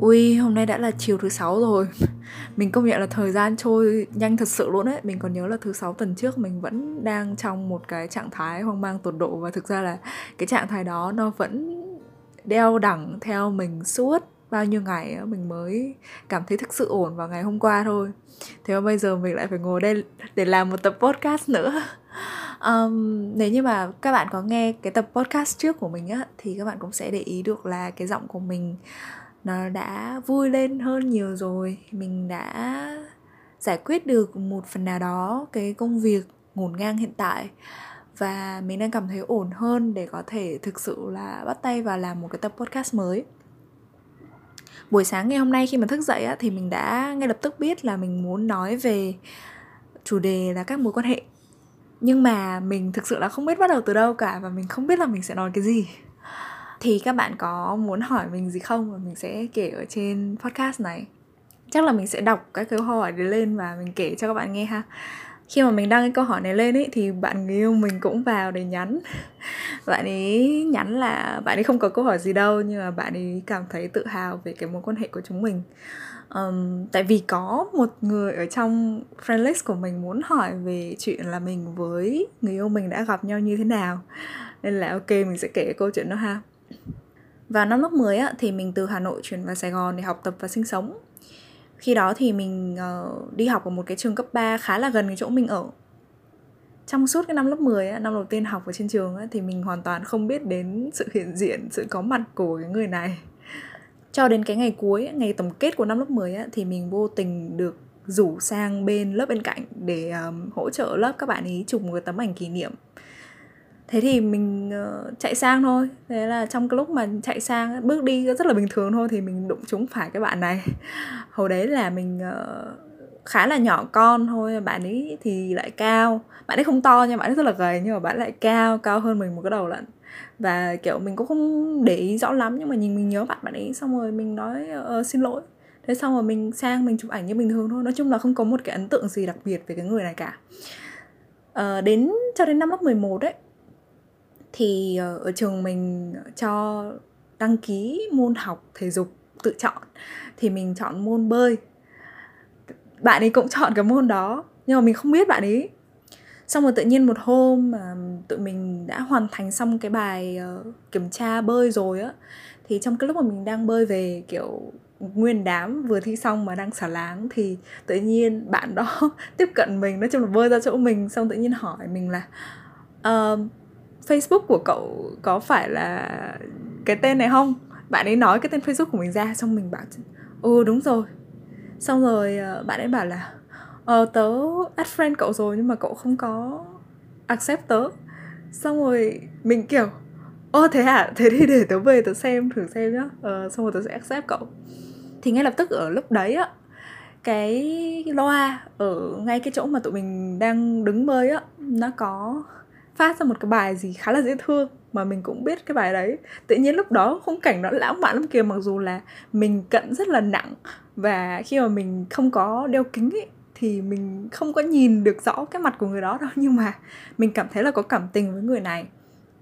Ui, hôm nay đã là chiều thứ sáu rồi. Mình công nhận là thời gian trôi nhanh thật sự luôn đấy Mình còn nhớ là thứ sáu tuần trước mình vẫn đang trong một cái trạng thái hoang mang tột độ Và thực ra là cái trạng thái đó nó vẫn đeo đẳng theo mình suốt bao nhiêu ngày mình mới cảm thấy thực sự ổn vào ngày hôm qua thôi. Thế mà bây giờ mình lại phải ngồi đây để làm một tập podcast nữa. Um, nếu như mà các bạn có nghe cái tập podcast trước của mình á thì các bạn cũng sẽ để ý được là cái giọng của mình nó đã vui lên hơn nhiều rồi. Mình đã giải quyết được một phần nào đó cái công việc ngổn ngang hiện tại. Và mình đang cảm thấy ổn hơn để có thể thực sự là bắt tay vào làm một cái tập podcast mới. Buổi sáng ngày hôm nay khi mà thức dậy á, thì mình đã ngay lập tức biết là mình muốn nói về chủ đề là các mối quan hệ. Nhưng mà mình thực sự là không biết bắt đầu từ đâu cả và mình không biết là mình sẽ nói cái gì thì các bạn có muốn hỏi mình gì không? Và mình sẽ kể ở trên podcast này. Chắc là mình sẽ đọc các câu hỏi đấy lên và mình kể cho các bạn nghe ha. Khi mà mình đăng cái câu hỏi này lên ấy thì bạn người yêu mình cũng vào để nhắn. Bạn ấy nhắn là bạn ấy không có câu hỏi gì đâu nhưng mà bạn ấy cảm thấy tự hào về cái mối quan hệ của chúng mình. Um, tại vì có một người ở trong friend list của mình muốn hỏi về chuyện là mình với người yêu mình đã gặp nhau như thế nào. Nên là ok mình sẽ kể cái câu chuyện đó ha vào năm lớp 10 á, thì mình từ Hà Nội chuyển vào Sài Gòn để học tập và sinh sống. Khi đó thì mình uh, đi học ở một cái trường cấp 3 khá là gần cái chỗ mình ở. Trong suốt cái năm lớp 10 á, năm đầu tiên học ở trên trường á, thì mình hoàn toàn không biết đến sự hiện diện, sự có mặt của cái người này. Cho đến cái ngày cuối, ngày tổng kết của năm lớp 10 á, thì mình vô tình được rủ sang bên lớp bên cạnh để um, hỗ trợ lớp các bạn ý chụp một cái tấm ảnh kỷ niệm thế thì mình uh, chạy sang thôi. Thế là trong cái lúc mà chạy sang bước đi rất là bình thường thôi thì mình đụng trúng phải cái bạn này. Hồi đấy là mình uh, khá là nhỏ con thôi bạn ấy thì lại cao. Bạn ấy không to nhưng bạn ấy rất là gầy nhưng mà bạn lại cao cao hơn mình một cái đầu lận. Và kiểu mình cũng không để ý rõ lắm nhưng mà nhìn mình nhớ bạn bạn ấy xong rồi mình nói uh, xin lỗi. Thế xong rồi mình sang mình chụp ảnh như bình thường thôi. Nói chung là không có một cái ấn tượng gì đặc biệt về cái người này cả. Uh, đến cho đến năm lớp 11 đấy thì ờ, ở trường mình cho đăng ký môn học thể dục tự chọn. Thì mình chọn môn bơi. Bạn ấy cũng chọn cái môn đó nhưng mà mình không biết bạn ấy. Xong rồi tự nhiên một hôm mà tụi mình đã hoàn thành xong cái bài ờ, kiểm tra bơi rồi á thì trong cái lúc mà mình đang bơi về kiểu nguyên đám vừa thi xong mà đang xả láng thì tự nhiên bạn đó tiếp cận mình nói chung là bơi ra chỗ mình xong tự nhiên hỏi mình là uh, Facebook của cậu có phải là cái tên này không? Bạn ấy nói cái tên Facebook của mình ra xong mình bảo ừ đúng rồi. Xong rồi ờ, bạn ấy bảo là ờ tớ add friend cậu rồi nhưng mà cậu không có accept tớ. Xong rồi mình kiểu ô thế à thế thì để tớ về tớ xem thử xem nhá. Ờ, xong rồi tớ sẽ accept cậu. Thì ngay lập tức ở lúc đấy á cái loa ở ngay cái chỗ mà tụi mình đang đứng bơi á nó có phát ra một cái bài gì khá là dễ thương mà mình cũng biết cái bài đấy. Tự nhiên lúc đó khung cảnh nó lãng mạn lắm kìa, mặc dù là mình cận rất là nặng và khi mà mình không có đeo kính ấy thì mình không có nhìn được rõ cái mặt của người đó đâu. Nhưng mà mình cảm thấy là có cảm tình với người này.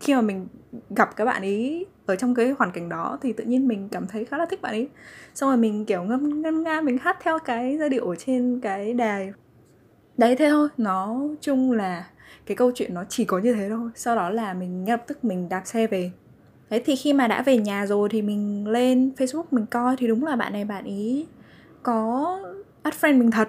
Khi mà mình gặp các bạn ấy ở trong cái hoàn cảnh đó thì tự nhiên mình cảm thấy khá là thích bạn ấy xong rồi mình, kiểu, ngâm ngâm nga, mình hát theo cái giai điệu ở trên cái đài. Đấy, thế thôi. Nó chung là cái câu chuyện nó chỉ có như thế thôi. Sau đó là mình ngay lập tức mình đạp xe về. Đấy thì khi mà đã về nhà rồi thì mình lên facebook mình coi thì đúng là bạn này bạn ý có add friend mình thật.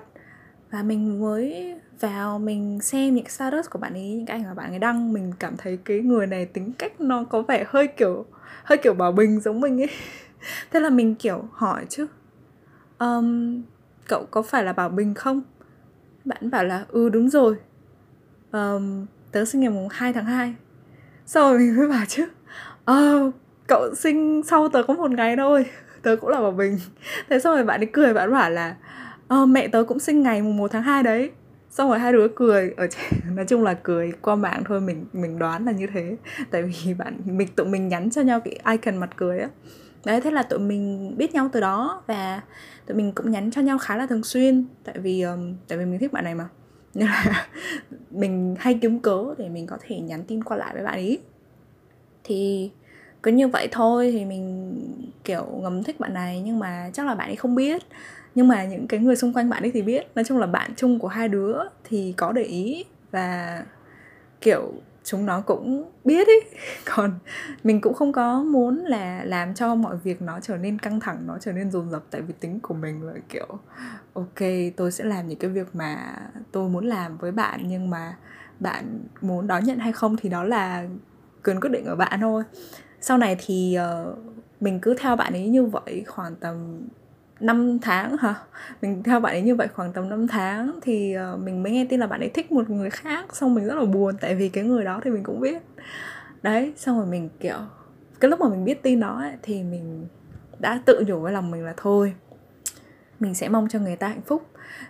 Và mình mới vào mình xem những status của bạn ấy những cái ảnh mà bạn ấy đăng mình cảm thấy cái người này tính cách nó có vẻ hơi kiểu hơi kiểu bảo bình giống mình ấy. Thế là mình kiểu hỏi chứ um, cậu có phải là bảo bình không? Bạn bảo là ừ đúng rồi um, tớ sinh ngày mùng 2 tháng 2 Sau rồi mình mới bảo chứ Ờ, cậu sinh sau tớ có một ngày thôi. Tớ cũng là bảo Bình Thế xong rồi bạn ấy cười bạn bảo là Ờ, mẹ tớ cũng sinh ngày mùng 1 tháng 2 đấy. Xong rồi hai đứa cười ở trên nói chung là cười qua mạng thôi mình mình đoán là như thế. Tại vì bạn mình tụi mình nhắn cho nhau cái icon mặt cười á. Đấy thế là tụi mình biết nhau từ đó và tụi mình cũng nhắn cho nhau khá là thường xuyên. Tại vì um, tại vì mình thích bạn này mà nên là mình hay kiếm cớ để mình có thể nhắn tin qua lại với bạn ấy thì cứ như vậy thôi thì mình, kiểu ngấm thích bạn này nhưng mà chắc là bạn ấy không biết. Nhưng mà những cái người xung quanh bạn ấy thì biết. Nói chung là bạn chung của hai đứa thì có để ý và, kiểu chúng nó cũng biết ấy còn mình cũng không có muốn là làm cho mọi việc nó trở nên căng thẳng nó trở nên dồn dập tại vì tính của mình là kiểu ok tôi sẽ làm những cái việc mà tôi muốn làm với bạn nhưng mà bạn muốn đón nhận hay không thì đó là quyền quyết định ở bạn thôi. Sau này thì uh, mình cứ theo bạn ấy như vậy khoảng tầm 5 tháng hả? Mình theo bạn ấy như vậy khoảng tầm 5 tháng thì uh, mình mới nghe tin là bạn ấy thích một người khác xong mình rất là buồn tại vì cái người đó thì mình cũng biết. Đấy xong rồi mình kiểu cái lúc mà mình biết tin đó ấy, thì mình đã tự nhủ với lòng mình là thôi mình sẽ mong cho người ta hạnh phúc.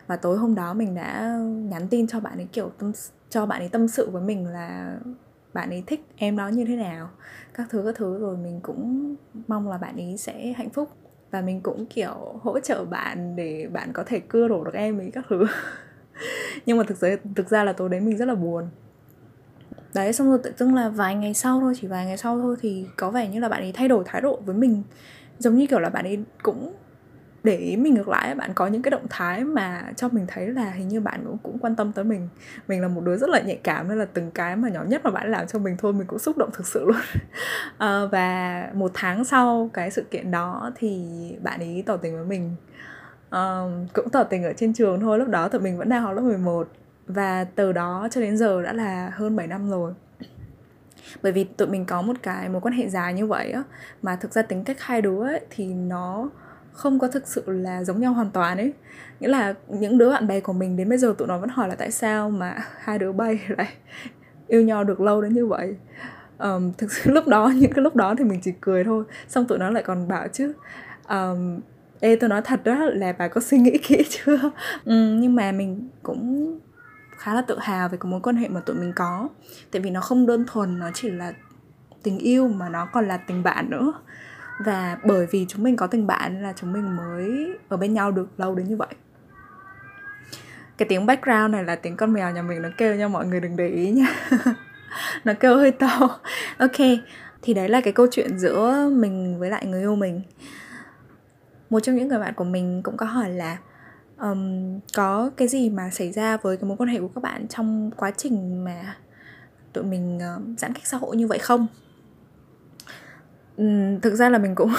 Và tối hôm đó mình đã nhắn tin cho bạn ấy kiểu tâm cho bạn ấy tâm sự với mình là bạn ấy thích em đó như thế nào các thứ các thứ. Rồi mình cũng mong là bạn ấy sẽ hạnh phúc và mình cũng, kiểu, hỗ trợ bạn để bạn có thể cưa đổ được em ấy các thứ. Nhưng mà thực sự thực ra là tối đấy mình rất là buồn. Đấy, xong rồi tự dưng là vài ngày sau thôi, chỉ vài ngày sau thôi thì có vẻ như là bạn ấy thay đổi thái độ với mình. Giống như kiểu là bạn ấy cũng để ý mình ngược lại bạn có những cái động thái mà cho mình thấy là hình như bạn cũng cũng quan tâm tới mình. Mình là một đứa rất là nhạy cảm nên là từng cái mà nhỏ nhất mà bạn làm cho mình thôi mình cũng xúc động thực sự luôn. À, và một tháng sau cái sự kiện đó thì bạn ấy tỏ tình với mình. À, cũng tỏ tình ở trên trường thôi lúc đó tụi mình vẫn đang học lớp 11 và từ đó cho đến giờ đã là hơn 7 năm rồi. Bởi vì tụi mình có một cái mối quan hệ dài như vậy á mà thực ra tính cách hai đứa ấy, thì nó không có thực sự là giống nhau hoàn toàn ấy. Nghĩa là những đứa bạn bè của mình đến bây giờ tụi nó vẫn hỏi là tại sao mà hai đứa bay lại yêu nhau được lâu đến như vậy. Um, thực sự lúc đó những cái lúc đó thì mình chỉ cười thôi xong tụi nó lại còn bảo chứ um, ê tôi nói thật đó là bà có suy nghĩ kỹ chưa? Um, nhưng mà mình cũng khá là tự hào về cái mối quan hệ mà tụi mình có. Tại vì nó không đơn thuần nó chỉ là tình yêu mà nó còn là tình bạn nữa và bởi vì chúng mình có tình bạn là chúng mình mới ở bên nhau được lâu đến như vậy. Cái tiếng background này là tiếng con mèo nhà mình nó kêu nha mọi người đừng để ý nha. Nó kêu hơi to. Ok thì đấy là cái câu chuyện giữa mình với lại người yêu mình. Một trong những người bạn của mình cũng có hỏi là um, có cái gì mà xảy ra với cái mối quan hệ của các bạn trong quá trình mà tụi mình uh, giãn cách xã hội như vậy không? Thực ra là mình cũng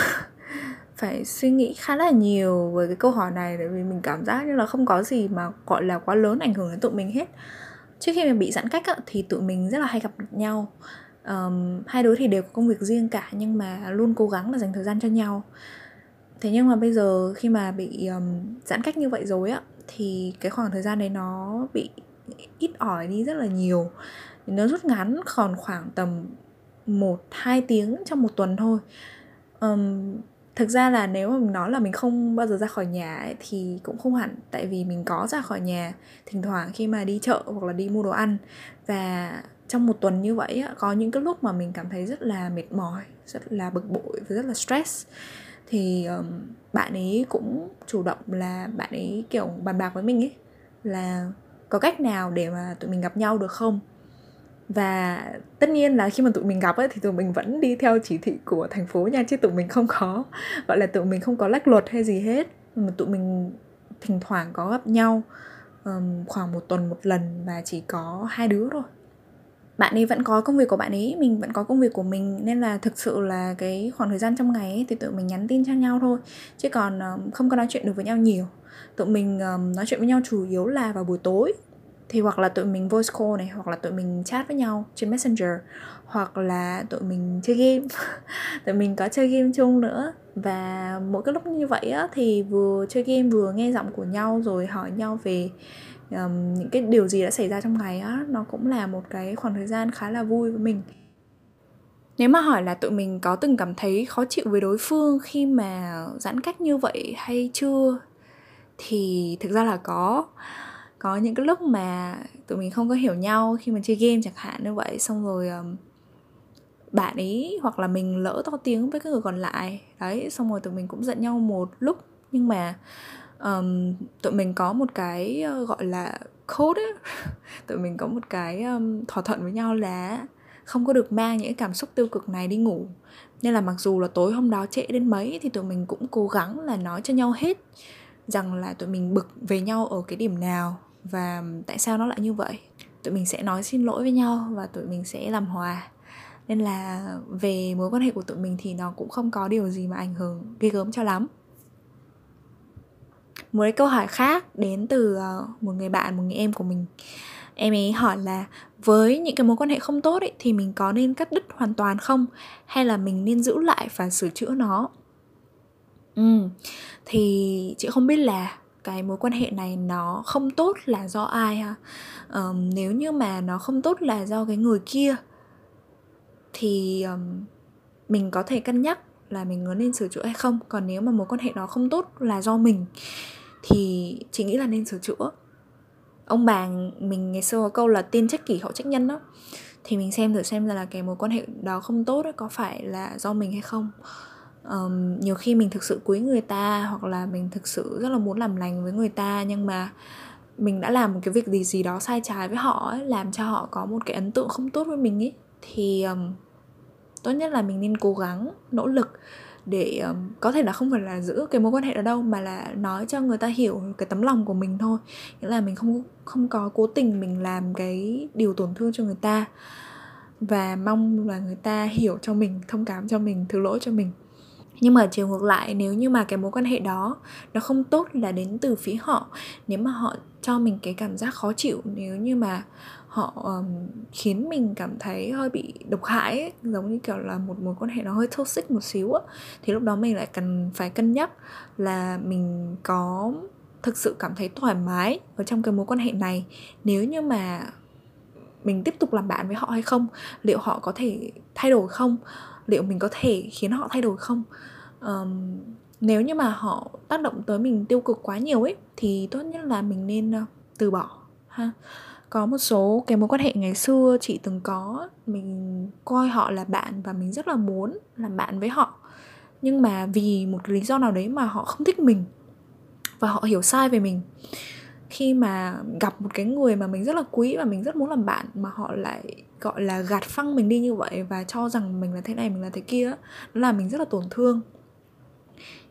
phải suy nghĩ khá là nhiều với cái câu hỏi này tại vì mình cảm giác như là không có gì mà gọi là quá lớn ảnh hưởng đến tụi mình hết. Trước khi mà bị giãn cách á, thì tụi mình rất là hay gặp nhau. Um, hai đứa thì đều có công việc riêng cả nhưng mà luôn cố gắng là dành thời gian cho nhau. Thế nhưng mà bây giờ khi mà bị um, giãn cách như vậy rồi á thì cái khoảng thời gian đấy nó bị ít ỏi đi rất là nhiều. Nó rút ngắn còn khoảng tầm một hai tiếng trong một tuần thôi. Um, thực ra là nếu mà mình nói là mình không bao giờ ra khỏi nhà ấy, thì cũng không hẳn. Tại vì mình có ra khỏi nhà thỉnh thoảng khi mà đi chợ hoặc là đi mua đồ ăn. Và trong một tuần như vậy á, có những cái lúc mà mình cảm thấy rất là mệt mỏi rất là bực bội và rất là stress. Thì um, bạn ấy cũng chủ động là bạn ấy kiểu bàn bạc với mình ấy là có cách nào để mà tụi mình gặp nhau được không? Và tất nhiên là khi mà tụi mình gặp ấy thì tụi mình vẫn đi theo chỉ thị của thành phố nha chứ tụi mình không có gọi là tụi mình không có lách luật hay gì hết. Mà tụi mình thỉnh thoảng có gặp nhau um, khoảng một tuần một lần và chỉ có hai đứa thôi. Bạn ấy vẫn có công việc của bạn ấy mình vẫn có công việc của mình. Nên là thực sự là cái khoảng thời gian trong ngày ấy, thì tụi mình nhắn tin cho nhau thôi. Chứ còn um, không có nói chuyện được với nhau nhiều. Tụi mình um, nói chuyện với nhau chủ yếu là vào buổi tối thì hoặc là tụi mình voice call này hoặc là tụi mình chat với nhau trên messenger hoặc là tụi mình chơi game. Tụi mình có chơi game chung nữa. Và mỗi cái lúc như vậy á thì vừa chơi game vừa nghe giọng của nhau rồi hỏi nhau về um, những cái điều gì đã xảy ra trong ngày á nó cũng là một cái khoảng thời gian khá là vui với mình. Nếu mà hỏi là tụi mình có từng cảm thấy khó chịu với đối phương khi mà giãn cách như vậy hay chưa thì thực ra là có có những cái lúc mà tụi mình không có hiểu nhau khi mình chơi game chẳng hạn như vậy xong rồi um, bạn ấy hoặc là mình lỡ to tiếng với cái người còn lại đấy xong rồi tụi mình cũng giận nhau một lúc. Nhưng mà um, tụi mình có một cái ờ, gọi là code ấy tụi mình có một cái um, thỏa thuận với nhau là không có được mang những cảm xúc tiêu cực này đi ngủ. Nên là mặc dù là tối hôm đó trễ đến mấy thì tụi mình cũng cố gắng là nói cho nhau hết rằng là tụi mình bực về nhau ở cái điểm nào và tại sao nó lại như vậy? Tụi mình sẽ nói xin lỗi với nhau và tụi mình sẽ làm hòa. Nên là về mối quan hệ của tụi mình thì nó cũng không có điều gì mà ảnh hưởng ghê gớm cho lắm. Một cái câu hỏi khác đến từ ờ, một người bạn một người em của mình. Em ấy hỏi là với những cái mối quan hệ không tốt ấy, thì mình có nên cắt đứt hoàn toàn không? Hay là mình nên giữ lại và sửa chữa nó? Ừ thì chị không biết là cái mối quan hệ này nó không tốt là do ai ha? Um, nếu như mà nó không tốt là do cái người kia thì um, mình có thể cân nhắc là mình có nên sửa chữa hay không. Còn nếu mà mối quan hệ đó không tốt là do mình thì chị nghĩ là nên sửa chữa. Ông bà mình ngày xưa có câu là tiên trách kỷ hậu trách nhân đó. Thì mình xem thử xem là cái mối quan hệ đó không tốt đó, có phải là do mình hay không? Um, nhiều khi mình thực sự quý người ta hoặc là mình thực sự rất là muốn làm lành với người ta nhưng mà mình đã làm một cái việc gì gì đó sai trái với họ ấy, làm cho họ có một cái ấn tượng không tốt với mình ấy thì um, tốt nhất là mình nên cố gắng nỗ lực để um, có thể là không phải là giữ cái mối quan hệ đó đâu mà là nói cho người ta hiểu cái tấm lòng của mình thôi. Nghĩa là mình không không có cố tình mình làm cái điều tổn thương cho người ta và mong là người ta hiểu cho mình thông cảm cho mình thứ lỗi cho mình nhưng mà chiều ngược lại nếu như mà cái mối quan hệ đó nó không tốt là đến từ phía họ nếu mà họ cho mình cái cảm giác khó chịu nếu như mà họ um, khiến mình cảm thấy hơi bị độc hại ấy, giống như kiểu là một mối quan hệ nó hơi toxic một xíu á thì lúc đó mình lại cần phải cân nhắc là mình có thực sự cảm thấy thoải mái ở trong cái mối quan hệ này. Nếu như mà mình tiếp tục làm bạn với họ hay không liệu họ có thể thay đổi không? Liệu mình có thể khiến họ thay đổi không? Um, nếu như mà họ tác động tới mình tiêu cực quá nhiều ấy thì tốt nhất là mình nên uh, từ bỏ ha. Có một số cái mối quan hệ ngày xưa chị từng có mình coi họ là bạn và mình rất là muốn làm bạn với họ. Nhưng mà vì một lý do nào đấy mà họ không thích mình và họ hiểu sai về mình khi mà gặp một cái người mà mình rất là quý và mình rất muốn làm bạn mà họ lại gọi là gạt phăng mình đi như vậy và cho rằng mình là thế này mình là thế kia đó là mình rất là tổn thương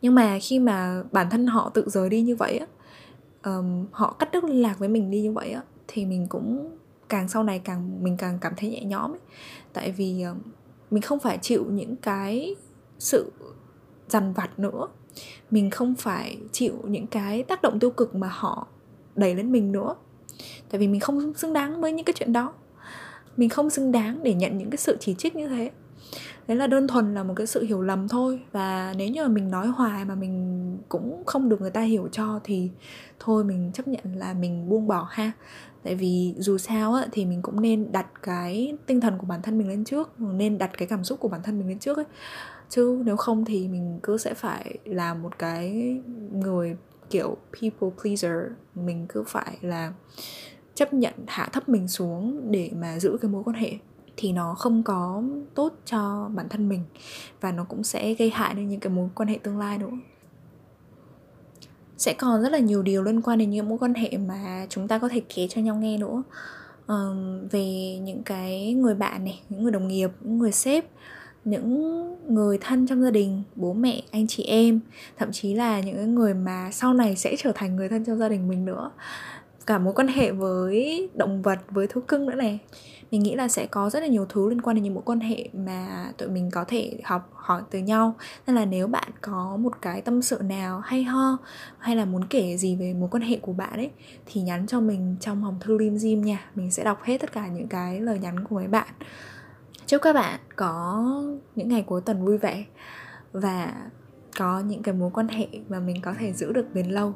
nhưng mà khi mà bản thân họ tự rời đi như vậy á um, họ cắt đứt liên lạc với mình đi như vậy á thì mình cũng càng sau này càng mình càng cảm thấy nhẹ nhõm ấy. tại vì um, mình không phải chịu những cái sự dằn vặt nữa mình không phải chịu những cái tác động tiêu cực mà họ đẩy lên mình nữa. Tại vì mình không xứng đáng với những cái chuyện đó. Mình không xứng đáng để nhận những cái sự chỉ trích như thế. Đấy là đơn thuần là một cái sự hiểu lầm thôi. Và nếu như mà mình nói hoài mà mình cũng không được người ta hiểu cho thì thôi mình chấp nhận là mình buông bỏ ha. Tại vì dù sao á, thì mình cũng nên đặt cái tinh thần của bản thân mình lên trước nên đặt cái cảm xúc của bản thân mình lên trước ấy. Chứ nếu không thì mình cứ sẽ phải là một cái người kiểu people pleaser mình cứ phải là chấp nhận hạ thấp mình xuống để mà giữ cái mối quan hệ thì nó không có tốt cho bản thân mình và nó cũng sẽ gây hại đến những cái mối quan hệ tương lai nữa. Sẽ còn rất là nhiều điều liên quan đến những mối quan hệ mà chúng ta có thể kể cho nhau nghe nữa. Um, về những cái người bạn này những người đồng nghiệp những người sếp những người thân trong gia đình, bố mẹ, anh chị em, thậm chí là những người mà sau này sẽ trở thành người thân trong gia đình mình nữa. Cả mối quan hệ với động vật, với thú cưng nữa này. Mình nghĩ là sẽ có rất là nhiều thứ liên quan đến những mối quan hệ mà tụi mình có thể học hỏi từ nhau. Nên là nếu bạn có một cái tâm sự nào hay ho, hay là muốn kể gì về mối quan hệ của bạn ấy, thì nhắn cho mình trong hòm thư lim dim nha. Mình sẽ đọc hết tất cả những cái lời nhắn của mấy bạn chúc các bạn có những ngày cuối tuần vui vẻ và có những cái mối quan hệ mà mình có thể giữ được bền lâu.